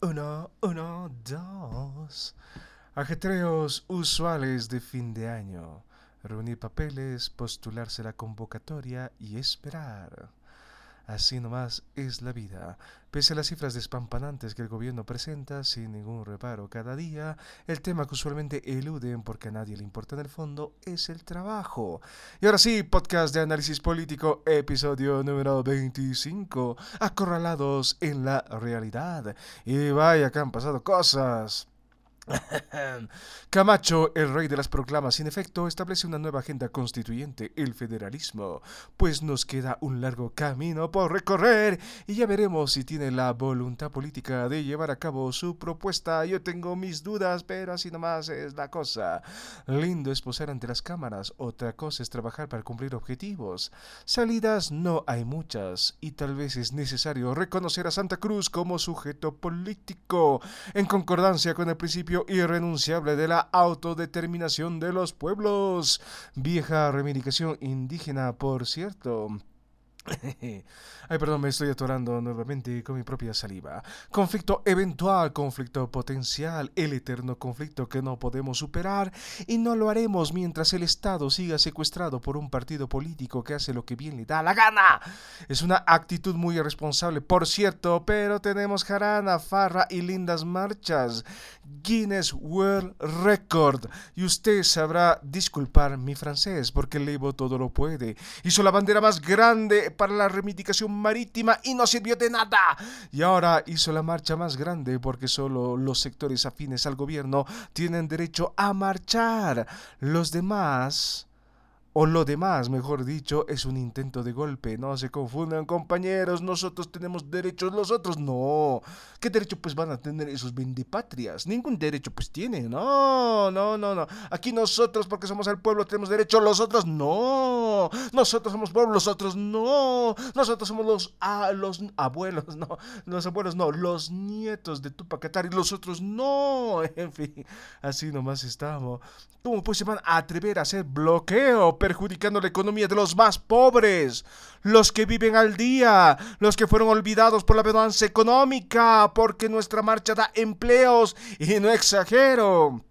Uno, uno, dos. Ajetreos usuales de fin de año. Reunir papeles, postularse la convocatoria y esperar. Así nomás es la vida. Pese a las cifras despampanantes que el gobierno presenta sin ningún reparo cada día, el tema que usualmente eluden porque a nadie le importa en el fondo es el trabajo. Y ahora sí, podcast de análisis político, episodio número 25, acorralados en la realidad. Y vaya que han pasado cosas. Camacho, el rey de las proclamas, en efecto, establece una nueva agenda constituyente, el federalismo, pues nos queda un largo camino por recorrer y ya veremos si tiene la voluntad política de llevar a cabo su propuesta. Yo tengo mis dudas, pero así nomás es la cosa. Lindo es posar ante las cámaras, otra cosa es trabajar para cumplir objetivos. Salidas no hay muchas y tal vez es necesario reconocer a Santa Cruz como sujeto político, en concordancia con el principio irrenunciable de la autodeterminación de los pueblos. Vieja reivindicación indígena, por cierto. Ay, perdón, me estoy atorando nuevamente con mi propia saliva. Conflicto eventual, conflicto potencial, el eterno conflicto que no podemos superar y no lo haremos mientras el Estado siga secuestrado por un partido político que hace lo que bien le da la gana. Es una actitud muy irresponsable, por cierto, pero tenemos jarana, farra y lindas marchas. Guinness World Record. Y usted sabrá disculpar mi francés porque Leibo todo lo puede. Hizo la bandera más grande para la reivindicación marítima y no sirvió de nada. Y ahora hizo la marcha más grande porque solo los sectores afines al gobierno tienen derecho a marchar. Los demás o lo demás, mejor dicho, es un intento de golpe. No se confundan, compañeros. Nosotros tenemos derechos, los otros no. ¿Qué derecho pues van a tener esos vendipatrias? Ningún derecho pues tienen. No, no, no, no. Aquí nosotros, porque somos el pueblo, tenemos derecho, los otros no. Nosotros somos pueblo, los otros no. Nosotros somos los, ah, los abuelos, no. Los abuelos no. Los nietos de Tupac y los otros no. En fin, así nomás estamos. ¿Cómo pues se van a atrever a hacer bloqueo? Perjudicando la economía de los más pobres, los que viven al día, los que fueron olvidados por la bonanza económica, porque nuestra marcha da empleos, y no exagero.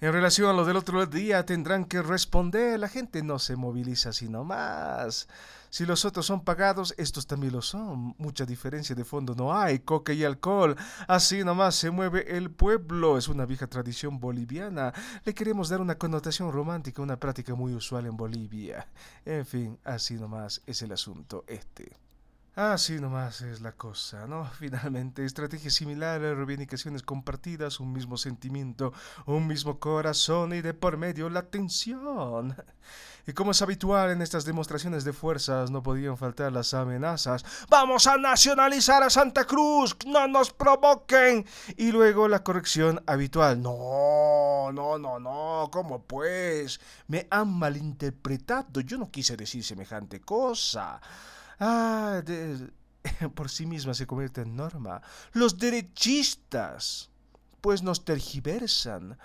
En relación a lo del otro día tendrán que responder, la gente no se moviliza sino más. Si los otros son pagados, estos también lo son. Mucha diferencia de fondo no hay. Coca y alcohol. Así nomás se mueve el pueblo. Es una vieja tradición boliviana. Le queremos dar una connotación romántica, una práctica muy usual en Bolivia. En fin, así nomás es el asunto este. Así nomás es la cosa, ¿no? Finalmente, estrategias similares, reivindicaciones compartidas, un mismo sentimiento, un mismo corazón y de por medio la tensión. Y como es habitual en estas demostraciones de fuerzas, no podían faltar las amenazas. ¡Vamos a nacionalizar a Santa Cruz! ¡No nos provoquen! Y luego la corrección habitual. No, no, no, no, ¿cómo pues? Me han malinterpretado. Yo no quise decir semejante cosa ah, por sí misma se convierte en norma. Los derechistas, pues nos tergiversan.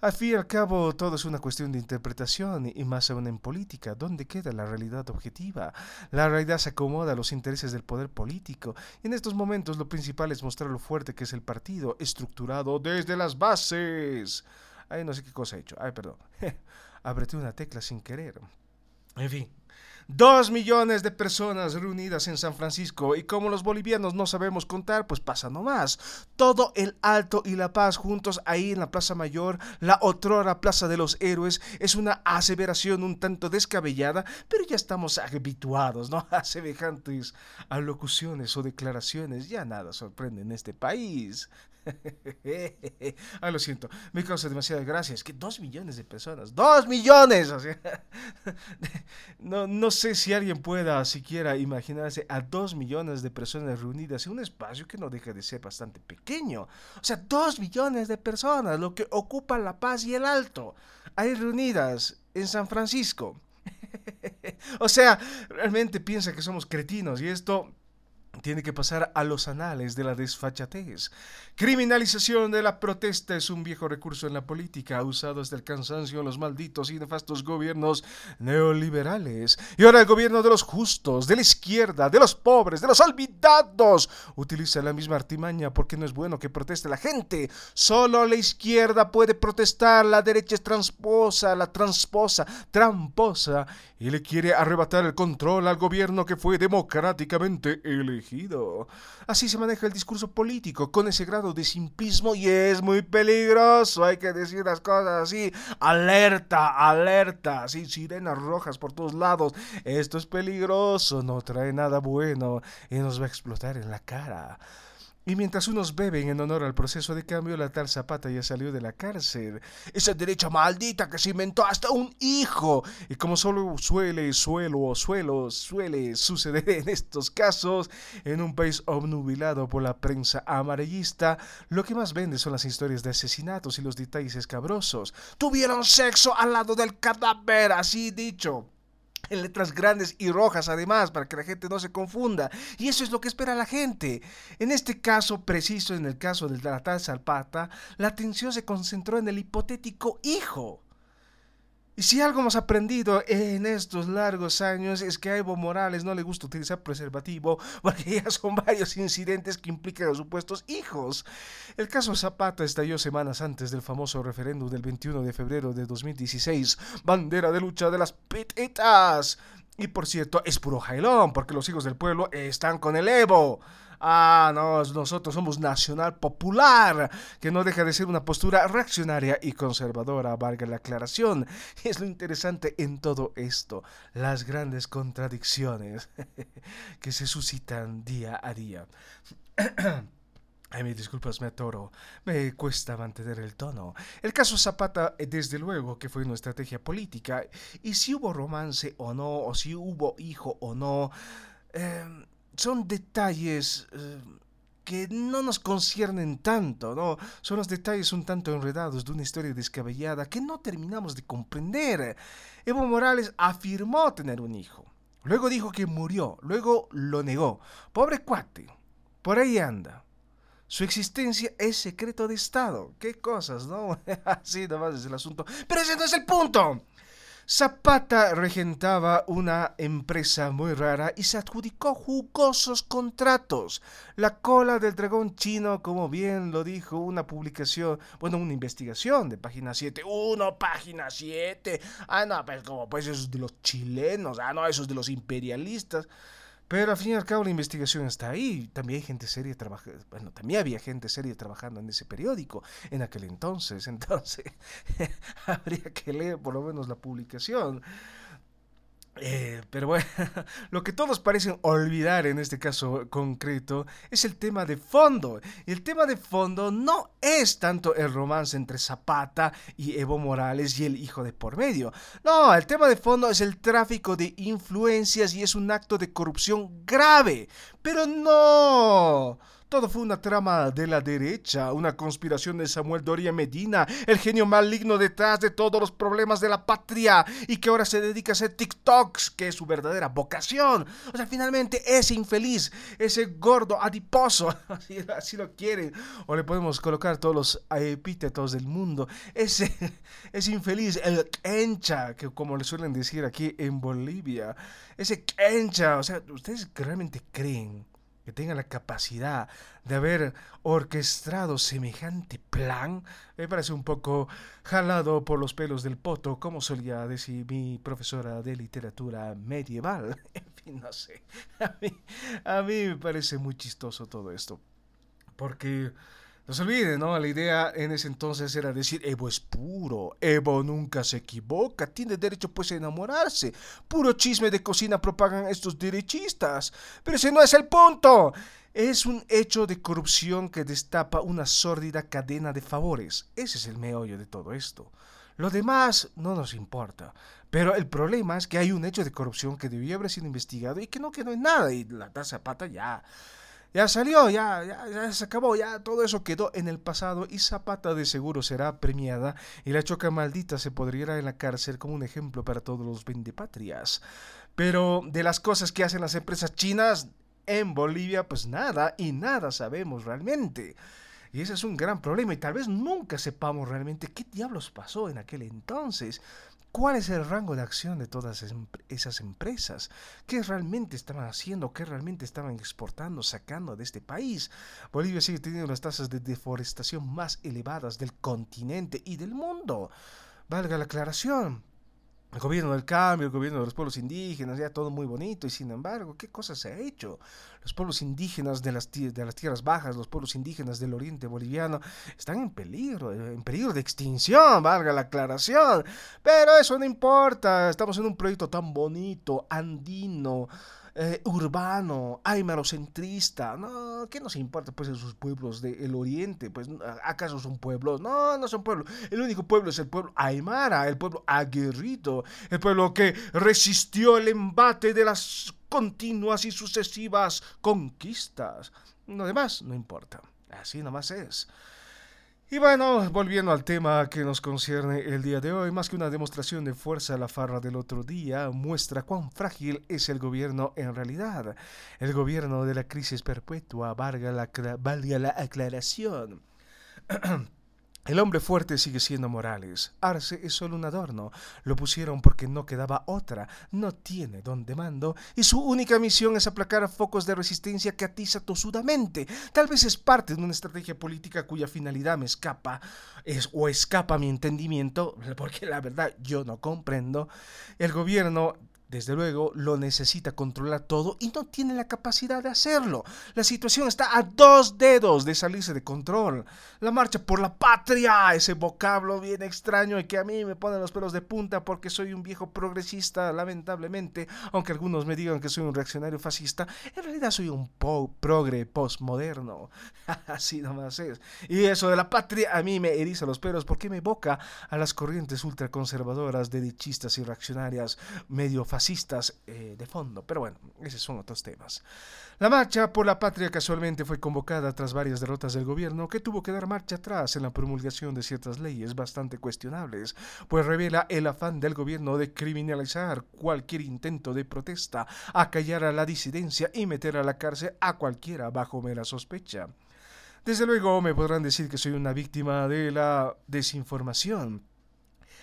Al fin y al cabo, todo es una cuestión de interpretación y más aún en política. ¿Dónde queda la realidad objetiva? La realidad se acomoda a los intereses del poder político y en estos momentos lo principal es mostrar lo fuerte que es el partido, estructurado desde las bases. Ay, no sé qué cosa he hecho. Ay, perdón. Apreté una tecla sin querer. En fin, Dos millones de personas reunidas en San Francisco y como los bolivianos no sabemos contar, pues pasa nomás. Todo el Alto y La Paz juntos ahí en la Plaza Mayor, la otrora Plaza de los Héroes, es una aseveración un tanto descabellada, pero ya estamos habituados, ¿no? A semejantes alocuciones o declaraciones, ya nada sorprende en este país. ah, lo siento, me causa demasiada gracia. Es que dos millones de personas, dos millones. no, no sé si alguien pueda siquiera imaginarse a dos millones de personas reunidas en un espacio que no deja de ser bastante pequeño. O sea, dos millones de personas, lo que ocupa La Paz y el Alto, ahí reunidas en San Francisco. o sea, realmente piensa que somos cretinos y esto tiene que pasar a los anales de la desfachatez. Criminalización de la protesta es un viejo recurso en la política, usado hasta el cansancio en los malditos y nefastos gobiernos neoliberales. Y ahora el gobierno de los justos, de la izquierda, de los pobres, de los olvidados, utiliza la misma artimaña porque no es bueno que proteste la gente. Solo la izquierda puede protestar, la derecha es transposa, la transposa, tramposa, y le quiere arrebatar el control al gobierno que fue democráticamente elegido. Así se maneja el discurso político, con ese grado de simplismo y es muy peligroso, hay que decir las cosas así. Alerta, alerta, así sirenas rojas por todos lados. Esto es peligroso, no trae nada bueno y nos va a explotar en la cara. Y mientras unos beben en honor al proceso de cambio, la tal Zapata ya salió de la cárcel. Esa derecha maldita que se inventó hasta un hijo. Y como solo suele, suelo, suelo, suele suceder en estos casos, en un país obnubilado por la prensa amarillista, lo que más vende son las historias de asesinatos y los detalles escabrosos. Tuvieron sexo al lado del cadáver, así dicho en letras grandes y rojas además, para que la gente no se confunda. Y eso es lo que espera la gente. En este caso preciso, en el caso del tal Salpata, la atención se concentró en el hipotético hijo. Y si algo hemos aprendido en estos largos años es que a Evo Morales no le gusta utilizar preservativo porque ya son varios incidentes que implican a supuestos hijos. El caso Zapata estalló semanas antes del famoso referéndum del 21 de febrero de 2016, bandera de lucha de las pitetas. Y por cierto, es puro jailón porque los hijos del pueblo están con el Evo. Ah, no, nosotros somos nacional popular, que no deja de ser una postura reaccionaria y conservadora, valga la aclaración. Es lo interesante en todo esto, las grandes contradicciones que se suscitan día a día. Ay, mis disculpas, me atoro. Me cuesta mantener el tono. El caso Zapata, eh, desde luego, que fue una estrategia política. Y si hubo romance o no, o si hubo hijo o no, eh, son detalles eh, que no nos conciernen tanto, ¿no? Son los detalles un tanto enredados de una historia descabellada que no terminamos de comprender. Evo Morales afirmó tener un hijo. Luego dijo que murió, luego lo negó. Pobre cuate, por ahí anda. Su existencia es secreto de Estado. Qué cosas, ¿no? Así nomás es el asunto. Pero ese no es el punto. Zapata regentaba una empresa muy rara y se adjudicó jugosos contratos. La cola del dragón chino, como bien lo dijo una publicación, bueno, una investigación de página 7. ¡Uno, página 7! Ah, no, pues como pues esos de los chilenos, ah, no, esos de los imperialistas. Pero al fin y al cabo la investigación está ahí. También hay gente seria trabajando. Bueno, también había gente seria trabajando en ese periódico en aquel entonces. Entonces, habría que leer por lo menos la publicación. Eh, pero bueno, lo que todos parecen olvidar en este caso concreto es el tema de fondo. Y el tema de fondo no es tanto el romance entre Zapata y Evo Morales y el hijo de por medio. No, el tema de fondo es el tráfico de influencias y es un acto de corrupción grave. Pero no. Todo fue una trama de la derecha, una conspiración de Samuel Doria Medina, el genio maligno detrás de todos los problemas de la patria y que ahora se dedica a hacer TikToks, que es su verdadera vocación. O sea, finalmente ese infeliz, ese gordo adiposo, así, lo quieren, o le podemos colocar todos los epítetos del mundo, ese, ese infeliz, el kencha, que como le suelen decir aquí en Bolivia, ese kencha, o sea, ¿ustedes realmente creen? Que tenga la capacidad de haber orquestado semejante plan, me parece un poco jalado por los pelos del poto, como solía decir mi profesora de literatura medieval. En fin, no sé. A mí, a mí me parece muy chistoso todo esto. Porque no se olviden, ¿no? La idea en ese entonces era decir, Evo es puro, Evo nunca se equivoca, tiene derecho pues a enamorarse. Puro chisme de cocina propagan estos derechistas. Pero ese no es el punto. Es un hecho de corrupción que destapa una sórdida cadena de favores. Ese es el meollo de todo esto. Lo demás no nos importa. Pero el problema es que hay un hecho de corrupción que debió haber sido investigado y que no quedó en nada. Y la taza pata ya ya salió, ya, ya, se acabó, ya todo eso quedó en el pasado y Zapata de seguro será premiada y la choca maldita se podría en la cárcel como un ejemplo para todos los vendepatrias. Pero de las cosas que hacen las empresas chinas, En Bolivia, pues nada y nada sabemos realmente. Y ese es un gran problema y tal vez nunca sepamos realmente qué diablos pasó en aquel entonces. ¿Cuál es el rango de acción de todas esas empresas? ¿Qué realmente estaban haciendo? ¿Qué realmente estaban exportando, sacando de este país? Bolivia sigue teniendo las tasas de deforestación más elevadas del continente y del mundo. Valga la aclaración el gobierno del cambio, el gobierno de los pueblos indígenas, ya todo muy bonito, y sin embargo, ¿qué cosa se ha hecho? Los pueblos indígenas de las, de las tierras bajas, los pueblos indígenas del oriente boliviano, están en peligro, eh, en peligro de extinción, valga la aclaración. Pero eso no importa, estamos en un proyecto tan bonito, andino, eh, urbano, aymarocentrista. No, ¿qué nos importa pues esos pueblos del oriente? Pues ¿acaso son pueblos? No, no son pueblos. El único pueblo es el pueblo aymara, el pueblo aguerrido, el pueblo que resistió el embate de las continuas y sucesivas conquistas. Lo demás no importa. Así nomás es. Y bueno, volviendo al tema que nos concierne el día de hoy, más que una demostración de fuerza, la farra del otro día muestra cuán frágil es el gobierno en realidad. El gobierno de la crisis perpetua, valga la, valga la aclaración. El hombre fuerte sigue siendo Morales. Arce es solo un adorno. Lo pusieron porque no quedaba otra. No tiene donde mando. Y su única misión es aplacar focos de resistencia que atiza tosudamente. Tal vez es parte de una estrategia política cuya finalidad me escapa. Es, o escapa mi entendimiento. Porque la verdad yo no comprendo. El gobierno desde luego, lo necesita controlar todo y no tiene la capacidad de hacerlo. La situación está a dos dedos de salirse de control. La marcha por la patria, ese vocablo bien extraño y que a mí me pone los pelos de punta porque soy un viejo progresista, lamentablemente, aunque algunos me digan que soy un reaccionario fascista, en realidad soy un po progre postmoderno. Así nomás es. Y eso de la patria a mí me eriza los pelos porque me evoca a las corrientes ultraconservadoras, dedichistas y reaccionarias medio fascistas fascistas eh, de fondo. Pero bueno, esos son otros temas. La marcha por la patria casualmente fue convocada tras varias derrotas del gobierno que tuvo que dar marcha atrás en la promulgación de ciertas leyes bastante cuestionables, pues revela el afán del gobierno de criminalizar cualquier intento de protesta, acallar a la disidencia y meter a la cárcel a cualquiera bajo mera sospecha. Desde luego me podrán decir que soy una víctima de la desinformación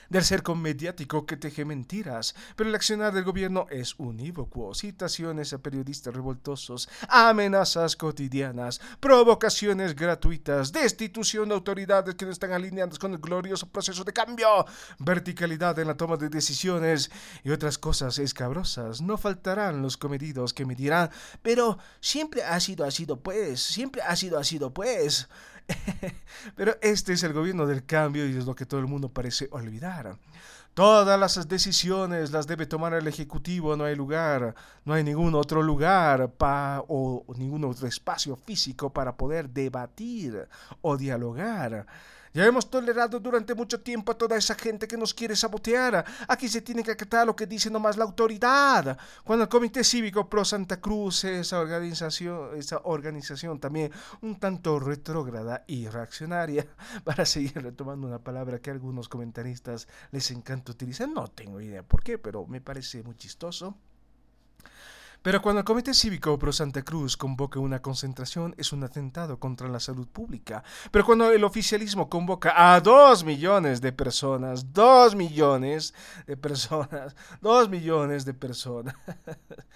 del cerco mediático que teje mentiras, pero el accionar del gobierno es unívoco. Citaciones a periodistas revoltosos, amenazas cotidianas, provocaciones gratuitas, destitución de autoridades que no están alineadas con el glorioso proceso de cambio, verticalidad en la toma de decisiones y otras cosas escabrosas. No faltarán los comedidos que me dirán, pero siempre ha sido así, pues, siempre ha sido así, pues. Pero este es el gobierno del cambio y es lo que todo el mundo parece olvidar. Todas las decisiones las debe tomar el Ejecutivo, no hay lugar, no hay ningún otro lugar pa, o ningún otro espacio físico para poder debatir o dialogar. Ya hemos tolerado durante mucho tiempo a toda esa gente que nos quiere sabotear. Aquí se tiene que acatar lo que dice nomás la autoridad. Cuando el Comité Cívico Pro Santa Cruz, esa organización, esa organización también un tanto retrógrada y reaccionaria, para seguir retomando una palabra que a algunos comentaristas les encanta utilizar, no tengo idea por qué, pero me parece muy chistoso. Pero cuando el Comité Cívico Pro Santa Cruz convoca una concentración es un atentado contra la salud pública. Pero cuando el oficialismo convoca a dos millones de personas, dos millones de personas, dos millones de personas,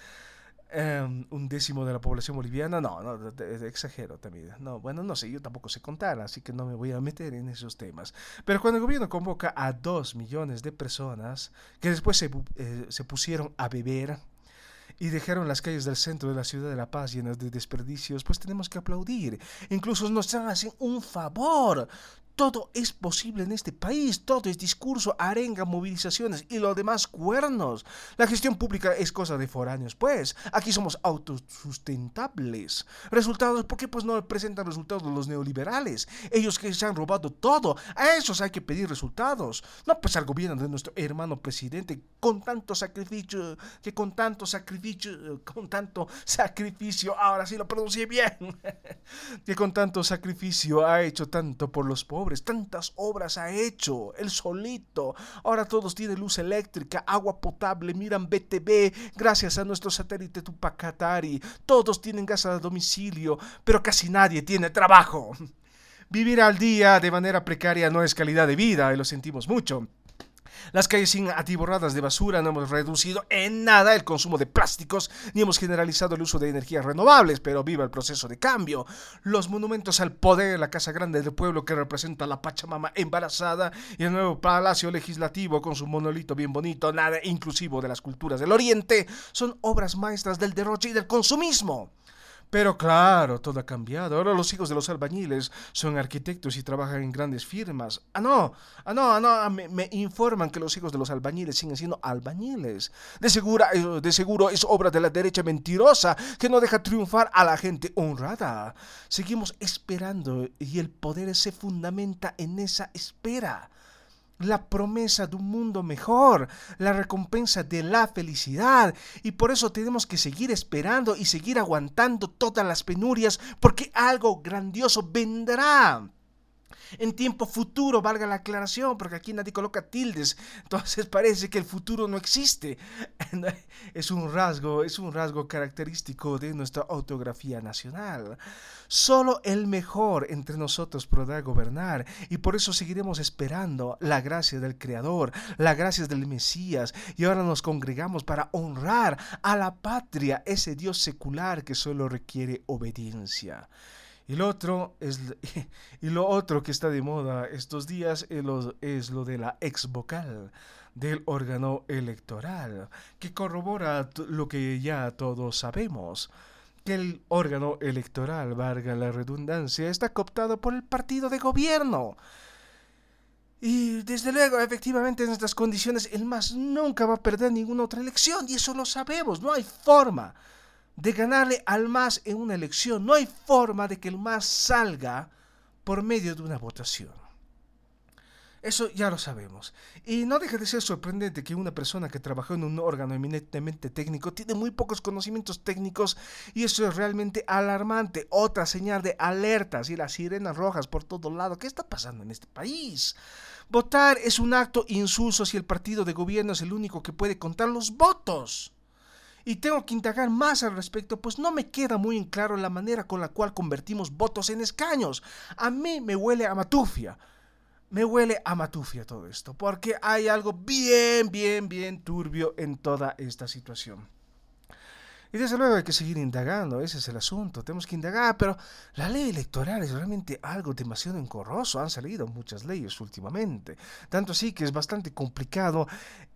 em, un décimo de la población boliviana, no, no, exagero también. No, bueno, no sé, yo tampoco sé contar, así que no me voy a meter en esos temas. Pero cuando el gobierno convoca a dos millones de personas que después se, eh, se pusieron a beber, y dejaron las calles del centro de la ciudad de La Paz llenas de desperdicios, pues tenemos que aplaudir. Incluso nos hacen un favor. Todo es posible en este país, todo es discurso, arenga, movilizaciones y lo demás cuernos. La gestión pública es cosa de foráneos, pues. Aquí somos autosustentables. Resultados, ¿por qué pues no presentan resultados los neoliberales? Ellos que se han robado todo, a esos hay que pedir resultados. No pues al gobierno de nuestro hermano presidente con tanto sacrificio, que con tanto sacrificio, con tanto sacrificio, ahora sí lo pronuncié bien, que con tanto sacrificio ha hecho tanto por los pobres tantas obras ha hecho, él solito. Ahora todos tienen luz eléctrica, agua potable, miran BTV, gracias a nuestro satélite Tupacatari. Todos tienen gas a domicilio, pero casi nadie tiene trabajo. Vivir al día de manera precaria no es calidad de vida y lo sentimos mucho. Las calles sin atiborradas de basura no hemos reducido en nada el consumo de plásticos ni hemos generalizado el uso de energías renovables, pero viva el proceso de cambio. Los monumentos al poder, la Casa Grande del Pueblo que representa a la Pachamama embarazada y el nuevo Palacio Legislativo con su monolito bien bonito, nada inclusivo de las culturas del Oriente, son obras maestras del derroche y del consumismo. Pero claro, todo ha cambiado. Ahora los hijos de los albañiles son arquitectos y trabajan en grandes firmas. Ah, no, ah, no, ah, no, ah, me, me informan que los hijos de los albañiles siguen siendo albañiles. De, segura, eh, de seguro es obra de la derecha mentirosa que no deja triunfar a la gente honrada. Seguimos esperando y el poder se fundamenta en esa espera la promesa de un mundo mejor, la recompensa de la felicidad. Y por eso tenemos que seguir esperando y seguir aguantando todas las penurias, porque algo grandioso vendrá en tiempo futuro, valga la aclaración, porque aquí nadie coloca tildes, entonces parece que el futuro no existe. Es un rasgo, es un rasgo característico de nuestra autografía nacional. Solo el mejor entre nosotros podrá gobernar y por eso seguiremos esperando la gracia del Creador, la gracia del Mesías y ahora nos congregamos para honrar a la patria, ese Dios secular que solo requiere obediencia. Y lo otro es y lo otro que está de moda estos días es lo, es lo de la ex vocal del órgano electoral, que corrobora lo que ya todos sabemos, que el órgano electoral, valga la redundancia, está cooptado por el partido de gobierno. Y desde luego, efectivamente, en estas condiciones, el MAS nunca va a perder ninguna otra elección, y eso lo sabemos, no hay forma de ganarle al MAS en una elección. No hay forma de que el MAS salga por medio de una votación. Eso ya lo sabemos. Y no deja de ser sorprendente que una persona que trabajó en un órgano eminentemente técnico tiene muy pocos conocimientos técnicos y eso es realmente alarmante. Otra señal de alertas y las sirenas rojas por todo lado. ¿Qué está pasando en este país? Votar es un acto insulso si el partido de gobierno es el único que puede contar los votos y tengo que indagar más al respecto, pues no me queda muy en claro la manera con la cual convertimos votos en escaños. A mí me huele a matufia. Me huele a matufia todo esto, porque hay algo bien, bien, bien turbio en toda esta situación. Y desde luego hay que seguir indagando, ese es el asunto, tenemos que indagar, pero la ley electoral es realmente algo demasiado encorroso, han salido muchas leyes últimamente, tanto así que es bastante complicado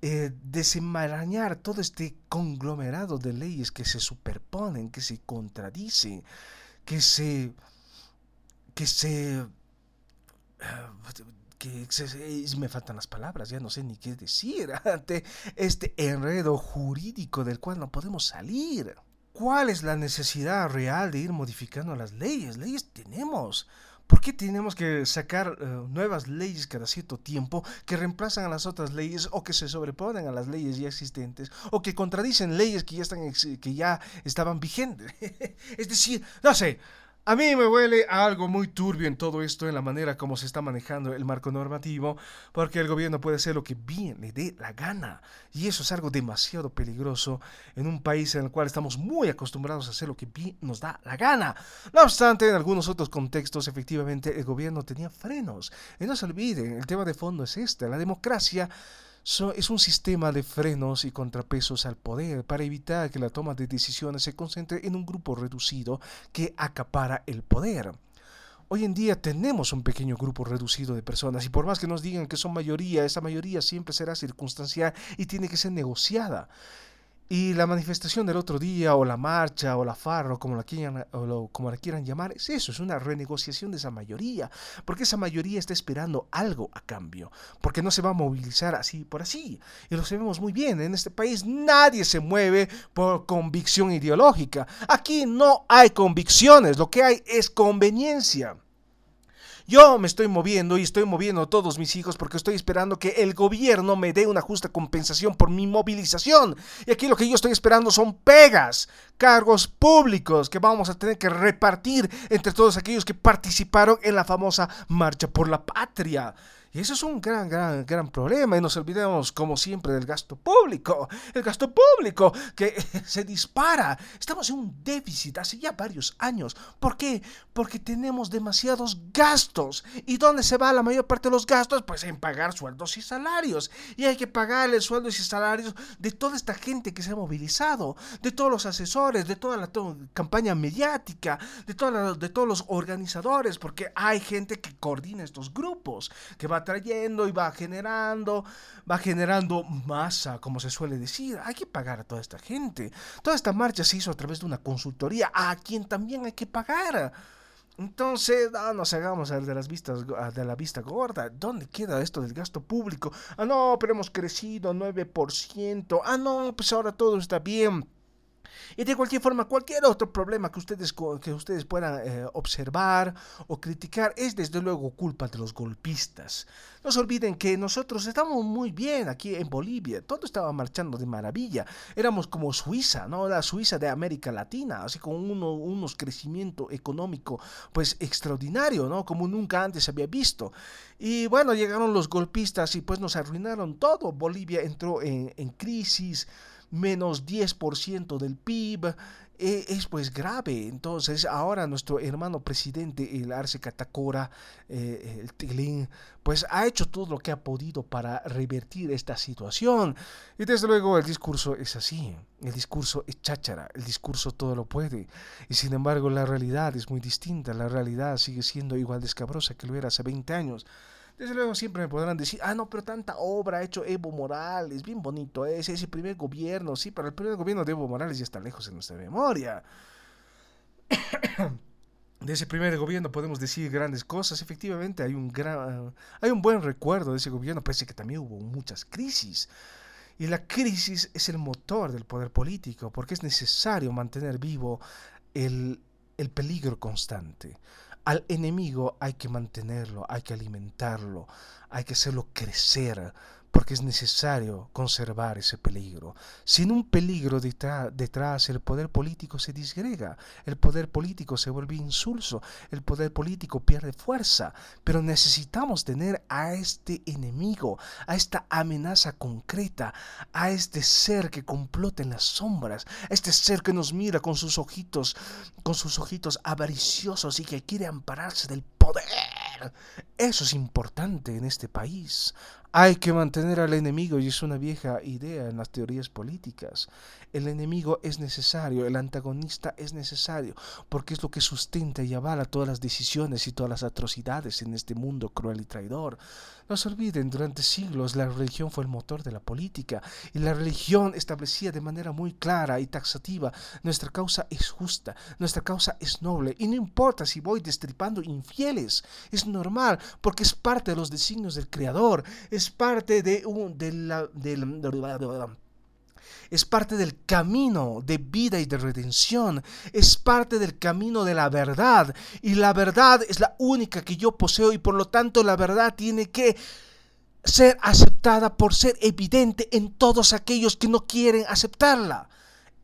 eh, desenmarañar todo este conglomerado de leyes que se superponen, que se contradicen, que se... que se... Eh, que me faltan las palabras, ya no sé ni qué decir ante este enredo jurídico del cual no podemos salir. ¿Cuál es la necesidad real de ir modificando las leyes? Leyes tenemos. ¿Por qué tenemos que sacar eh, nuevas leyes cada cierto tiempo que reemplazan a las otras leyes o que se sobreponen a las leyes ya existentes o que contradicen leyes que ya, están, que ya estaban vigentes? es decir, no sé, a mí me huele a algo muy turbio en todo esto, en la manera como se está manejando el marco normativo, porque el gobierno puede hacer lo que bien le dé la gana. Y eso es algo demasiado peligroso en un país en el cual estamos muy acostumbrados a hacer lo que bien nos da la gana. No obstante, en algunos otros contextos, efectivamente, el gobierno tenía frenos. Y no se olviden, el tema de fondo es este, la democracia es un sistema de frenos y contrapesos al poder para evitar que la toma de decisiones se concentre en un grupo reducido que acapara el poder. Hoy en día tenemos un pequeño grupo reducido de personas y por más que nos digan que son mayoría, esa mayoría siempre será circunstancial y tiene que ser negociada. Y la manifestación del otro día, o la marcha, o la farro, como la, quieran, o como la quieran llamar, es eso, es una renegociación de esa mayoría, porque esa mayoría está esperando algo a cambio, porque no se va a movilizar así por así. Y lo sabemos muy bien, en este país nadie se mueve por convicción ideológica. Aquí no hay convicciones, lo que hay es conveniencia. Yo me estoy moviendo y estoy moviendo a todos mis hijos porque estoy esperando que el gobierno me dé una justa compensación por mi movilización. Y aquí lo que yo estoy esperando son pegas, cargos públicos que vamos a tener que repartir entre todos aquellos que participaron en la famosa Marcha por la Patria. Y eso es un gran, gran, gran problema. Y nos olvidemos, como siempre, del gasto público. El gasto público que se dispara. Estamos en un déficit hace ya varios años. ¿Por qué? Porque tenemos demasiados gastos. ¿Y dónde se va la mayor parte de los gastos? Pues en pagar sueldos y salarios. Y hay que pagarle sueldos y salarios de toda esta gente que se ha movilizado, de todos los asesores, de toda la campaña mediática, de, de todos los organizadores, porque hay gente que coordina estos grupos, que va trayendo y va generando, va generando masa, como se suele decir. Hay que pagar a toda esta gente. Toda esta marcha se hizo a través de una consultoría a quien también hay que pagar. Entonces, no nos hagamos de las vistas de la vista gorda. ¿Dónde queda esto del gasto público? Ah, no, pero hemos crecido 9%. Ah, no, pues ahora todo está bien. Y de cualquier forma, cualquier otro problema que ustedes, que ustedes puedan eh, observar o criticar es desde luego culpa de los golpistas. No se olviden que nosotros estamos muy bien aquí en Bolivia, todo estaba marchando de maravilla. Éramos como Suiza, ¿no? La Suiza de América Latina, así con uno, unos crecimiento económico pues extraordinario, ¿no? Como nunca antes había visto. Y bueno, llegaron los golpistas y pues nos arruinaron todo. Bolivia entró en, en crisis menos 10% del PIB, e, es pues grave. Entonces ahora nuestro hermano presidente, el Arce Catacora, eh, el Tilín, pues ha hecho todo lo que ha podido para revertir esta situación. Y desde luego el discurso es así, el discurso es cháchara, el discurso todo lo puede. Y sin embargo la realidad es muy distinta, la realidad sigue siendo igual de escabrosa que lo era hace 20 años. Desde luego siempre me podrán decir, ah, no, pero tanta obra ha hecho Evo Morales, bien bonito es, ese primer gobierno, sí, pero el primer gobierno de Evo Morales ya está lejos en nuestra memoria. de ese primer gobierno podemos decir grandes cosas, efectivamente hay un, gran, hay un buen recuerdo de ese gobierno, pese que también hubo muchas crisis. Y la crisis es el motor del poder político, porque es necesario mantener vivo el, el peligro constante. Al enemigo hay que mantenerlo, hay que alimentarlo, hay que hacerlo crecer, porque es necesario conservar ese peligro. Sin un peligro detrás, el poder político se disgrega, el poder político se vuelve insulso, el poder político pierde fuerza, pero necesitamos tener a este enemigo, a esta amenaza concreta, a este ser que complota en las sombras, a este ser que nos mira con sus ojitos, con sus ojitos avariciosos y que quiere ampararse del poder. Eso es importante en este país. Hay que mantener al enemigo y es una vieja idea en las teorías políticas. El enemigo es necesario, el antagonista es necesario, porque es lo que sustenta y avala todas las decisiones y todas las atrocidades en este mundo cruel y traidor. No se olviden, durante siglos la religión fue el motor de la política y la religión establecía de manera muy clara y taxativa, nuestra causa es justa, nuestra causa es noble y no importa si voy destripando infieles, es normal porque es parte de los designios del Creador, parte de, un, de es parte del camino de vida y de redención, es parte del camino de la verdad y la verdad es la única que yo poseo y por lo tanto la verdad tiene que ser aceptada por ser evidente en todos aquellos que no quieren aceptarla.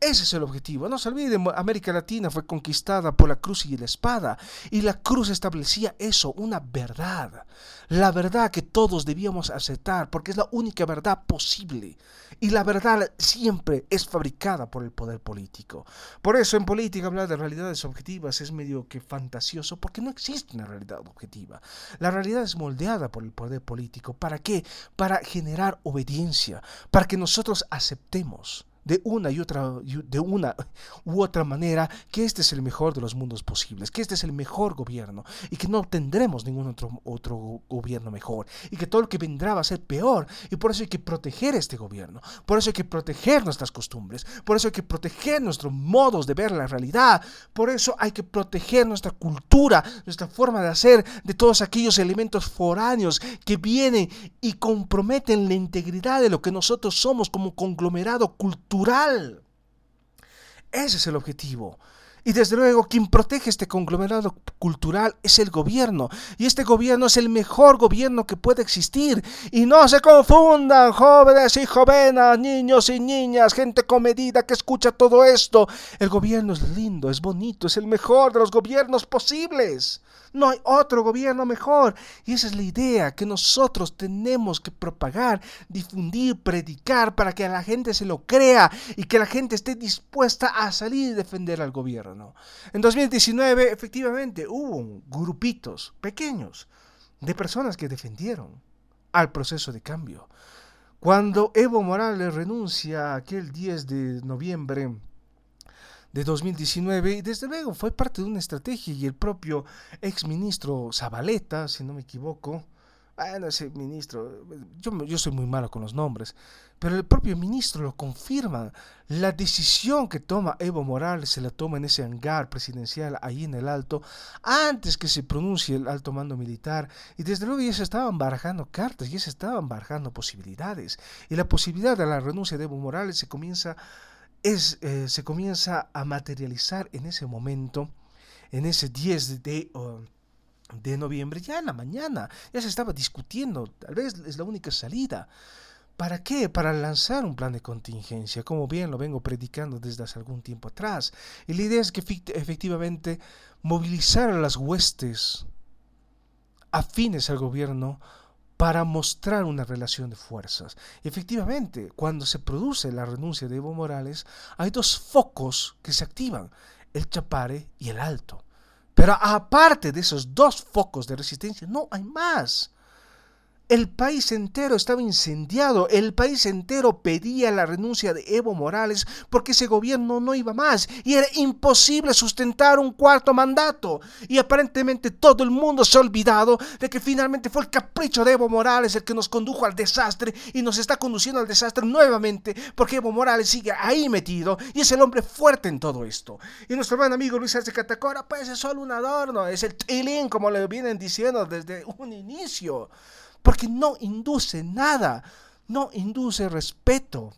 Ese es el objetivo. No se olviden, América Latina fue conquistada por la cruz y la espada. Y la cruz establecía eso, una verdad. La verdad que todos debíamos aceptar, porque es la única verdad posible. Y la verdad siempre es fabricada por el poder político. Por eso en política hablar de realidades objetivas es medio que fantasioso, porque no existe una realidad objetiva. La realidad es moldeada por el poder político. ¿Para qué? Para generar obediencia, para que nosotros aceptemos de una y otra de una u otra manera que este es el mejor de los mundos posibles, que este es el mejor gobierno y que no tendremos ningún otro otro gobierno mejor y que todo lo que vendrá va a ser peor y por eso hay que proteger este gobierno, por eso hay que proteger nuestras costumbres, por eso hay que proteger nuestros modos de ver la realidad, por eso hay que proteger nuestra cultura, nuestra forma de hacer de todos aquellos elementos foráneos que vienen y comprometen la integridad de lo que nosotros somos como conglomerado cultural Ese es el objetivo. Y desde luego, quien protege este conglomerado cultural es el gobierno. Y este gobierno es el mejor gobierno que puede existir. Y no se confundan, jóvenes y jovenas, niños y niñas, gente comedida que escucha todo esto. El gobierno es lindo, es bonito, es el mejor de los gobiernos posibles. No hay otro gobierno mejor. Y esa es la idea que nosotros tenemos que propagar, difundir, predicar para que la gente se lo crea y que la gente esté dispuesta a salir y defender al gobierno. En 2019, efectivamente, hubo grupitos pequeños de personas que defendieron al proceso de cambio. Cuando Evo Morales renuncia aquel 10 de noviembre de 2019 y desde luego fue parte de una estrategia y el propio ex ministro Zabaleta, si no me equivoco, bueno, ese ministro, yo, yo soy muy malo con los nombres, pero el propio ministro lo confirma. La decisión que toma Evo Morales se la toma en ese hangar presidencial ahí en el alto, antes que se pronuncie el alto mando militar. Y desde luego ya se estaban barajando cartas, ya se estaban barajando posibilidades. Y la posibilidad de la renuncia de Evo Morales se comienza es, eh, se comienza a materializar en ese momento, en ese 10 de, de noviembre, ya en la mañana, ya se estaba discutiendo, tal vez es la única salida. ¿Para qué? Para lanzar un plan de contingencia, como bien lo vengo predicando desde hace algún tiempo atrás. Y la idea es que efectivamente movilizar a las huestes afines al gobierno para mostrar una relación de fuerzas. Efectivamente, cuando se produce la renuncia de Evo Morales, hay dos focos que se activan, el Chapare y el Alto. Pero aparte de esos dos focos de resistencia, no hay más. El país entero estaba incendiado, el país entero pedía la renuncia de Evo Morales porque ese gobierno no iba más y era imposible sustentar un cuarto mandato. Y aparentemente todo el mundo se ha olvidado de que finalmente fue el capricho de Evo Morales el que nos condujo al desastre y nos está conduciendo al desastre nuevamente porque Evo Morales sigue ahí metido y es el hombre fuerte en todo esto. Y nuestro buen amigo Luis Arce Catacora pues es solo un adorno, es el tilín como le vienen diciendo desde un inicio porque no induce nada, no induce respeto.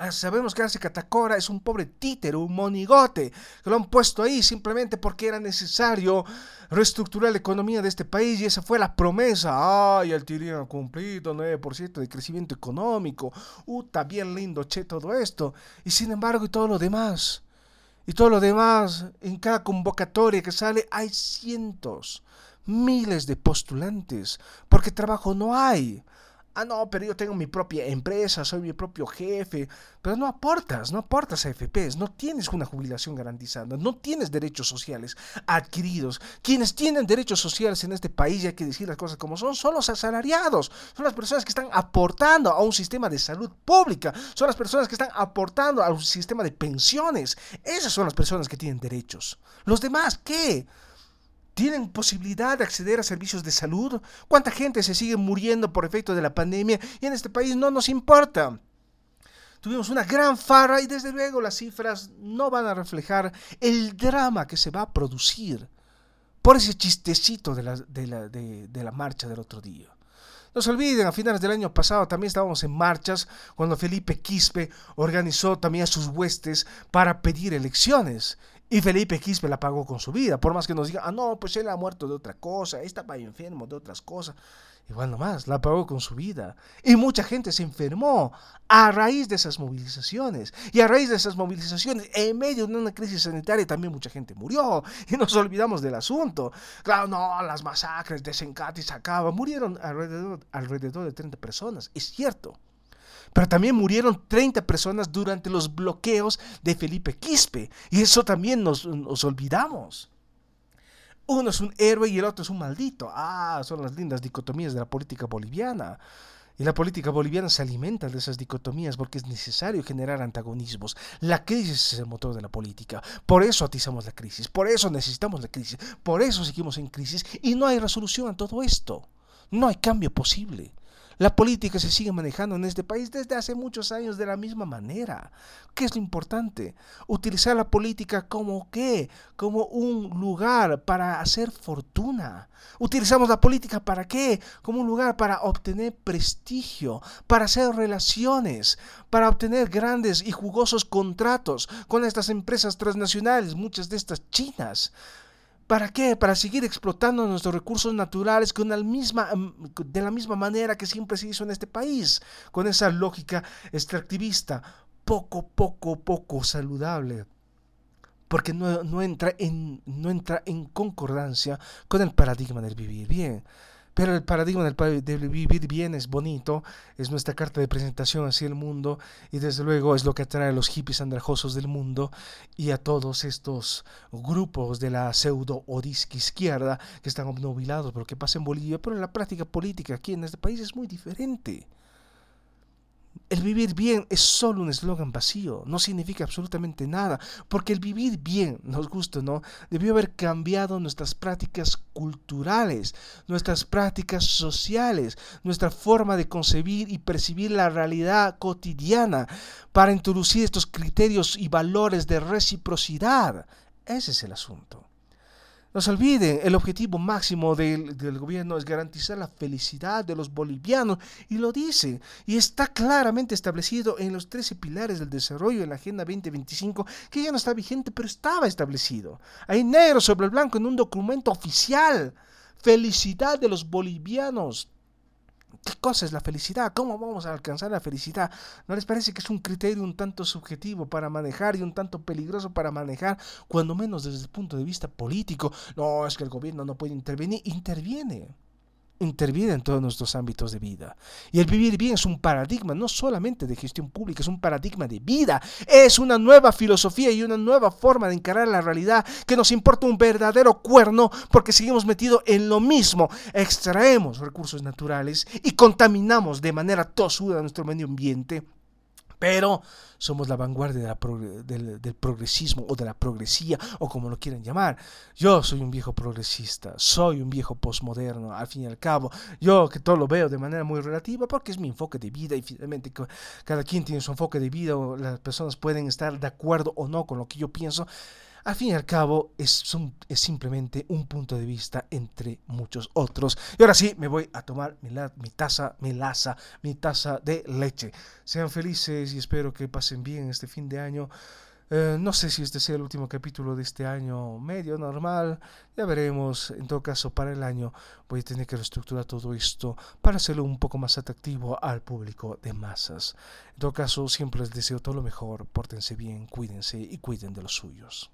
Ah, sabemos que Arce Catacora es un pobre títere, un monigote, que lo han puesto ahí simplemente porque era necesario reestructurar la economía de este país y esa fue la promesa. Ay, el tirino ha cumplido 9% de crecimiento económico. Uh, bien lindo, che, todo esto. Y sin embargo, y todo lo demás. Y todo lo demás, en cada convocatoria que sale hay cientos, miles de postulantes, porque trabajo no hay. Ah, no, pero yo tengo mi propia empresa, soy mi propio jefe. Pero no aportas, no aportas a no tienes una jubilación garantizada, no tienes derechos sociales adquiridos. Quienes tienen derechos sociales en este país, y hay que decir las cosas como son, son los asalariados, son las personas que están aportando a un sistema de salud pública, son las personas que están aportando a un sistema de pensiones. Esas son las personas que tienen derechos. Los demás, ¿qué? ¿Tienen posibilidad de acceder a servicios de salud? ¿Cuánta gente se sigue muriendo por efecto de la pandemia y en este país no nos importa? Tuvimos una gran farra y desde luego las cifras no van a reflejar el drama que se va a producir por ese chistecito de la, de la, de la marcha del otro día. No se olviden, a finales del año pasado también estábamos en marchas cuando Felipe Quispe organizó también a sus huestes para pedir elecciones. Y Felipe Quispe la pagó con su vida, por más que nos diga, ah, no, pues él ha muerto de otra cosa, estaba enfermo de otras cosas. Igual nomás, la pagó con su vida. Y mucha gente se enfermó a raíz de esas movilizaciones. Y a raíz de esas movilizaciones, en medio de una crisis sanitaria, también mucha gente murió. Y nos olvidamos del asunto. Claro, no, las masacres de Sencati se acaban. Murieron alrededor, alrededor de 30 personas. Es cierto. Pero también murieron 30 personas durante los bloqueos de Felipe Quispe. Y eso también nos, olvidamos. Uno es un héroe y el otro es un maldito. Ah, son las lindas dicotomías de la política boliviana. Y la política boliviana se alimenta de esas dicotomías porque es necesario generar antagonismos. La crisis es el motor de la política. Por eso atizamos la crisis. Por eso necesitamos la crisis. Por eso seguimos en crisis. Y no hay resolución a todo esto. No hay cambio posible. La política se sigue manejando en este país desde hace muchos años de la misma manera. ¿Qué es lo importante? Utilizar la política como qué? Como un lugar para hacer fortuna. Utilizamos la política para qué? Como un lugar para obtener prestigio, para hacer relaciones, para obtener grandes y jugosos contratos con estas empresas transnacionales, muchas de estas chinas. ¿Para qué? Para seguir explotando nuestros recursos naturales con la misma, em, de la misma manera que siempre se hizo en este país, con esa lógica extractivista, poco, poco, poco saludable, porque no, no, entra, en, no entra en concordancia con el paradigma del vivir bien. Pero el paradigma del, vivir bien es bonito, es nuestra carta de presentación hacia el mundo y desde luego es lo que atrae a los hippies andrajosos del mundo y a todos estos grupos de la pseudo odisca izquierda que están obnubilados por lo que pasa en Bolivia, pero en la práctica política aquí en este país es muy diferente. El vivir bien es solo un eslogan vacío, no significa absolutamente nada, porque el vivir bien, nos gusta, ¿no? Debió haber cambiado nuestras prácticas culturales, nuestras prácticas sociales, nuestra forma de concebir y percibir la realidad cotidiana para introducir estos criterios y valores de reciprocidad. Ese es el asunto. No se olviden, el objetivo máximo del, gobierno es garantizar la felicidad de los bolivianos y lo dice y está claramente establecido en los 13 pilares del desarrollo en la Agenda 2025 que ya no está vigente pero estaba establecido. Hay negro sobre blanco en un documento oficial. Felicidad de los bolivianos. ¿Qué cosa es la felicidad? ¿Cómo vamos a alcanzar la felicidad? ¿No les parece que es un criterio un tanto subjetivo para manejar y un tanto peligroso para manejar, cuando menos desde el punto de vista político? No, es que el gobierno no puede intervenir. Interviene interviene en todos nuestros ámbitos de vida. Y el vivir bien es un paradigma no solamente de gestión pública, es un paradigma de vida. Es una nueva filosofía y una nueva forma de encarar la realidad que nos importa un verdadero cuerno porque seguimos metidos en lo mismo. Extraemos recursos naturales y contaminamos de manera tosuda nuestro medio ambiente pero somos la vanguardia del, del, progresismo o de la progresía o como lo quieran llamar. Yo soy un viejo progresista, soy un viejo posmoderno, al fin y al cabo. Yo que todo lo veo de manera muy relativa porque es mi enfoque de vida y finalmente cada quien tiene su enfoque de vida o las personas pueden estar de acuerdo o no con lo que yo pienso. Al fin y al cabo, es, es simplemente un punto de vista entre muchos otros. Y ahora sí, me voy a tomar mi, mi taza, mi laza, mi taza de leche. Sean felices y espero que pasen bien este fin de año. Eh, no sé si este sea el último capítulo de este año medio normal. Ya veremos. En todo caso, para el año voy a tener que reestructurar todo esto para hacerlo un poco más atractivo al público de masas. En todo caso, siempre les deseo todo lo mejor. Pórtense bien, cuídense y cuiden de los suyos.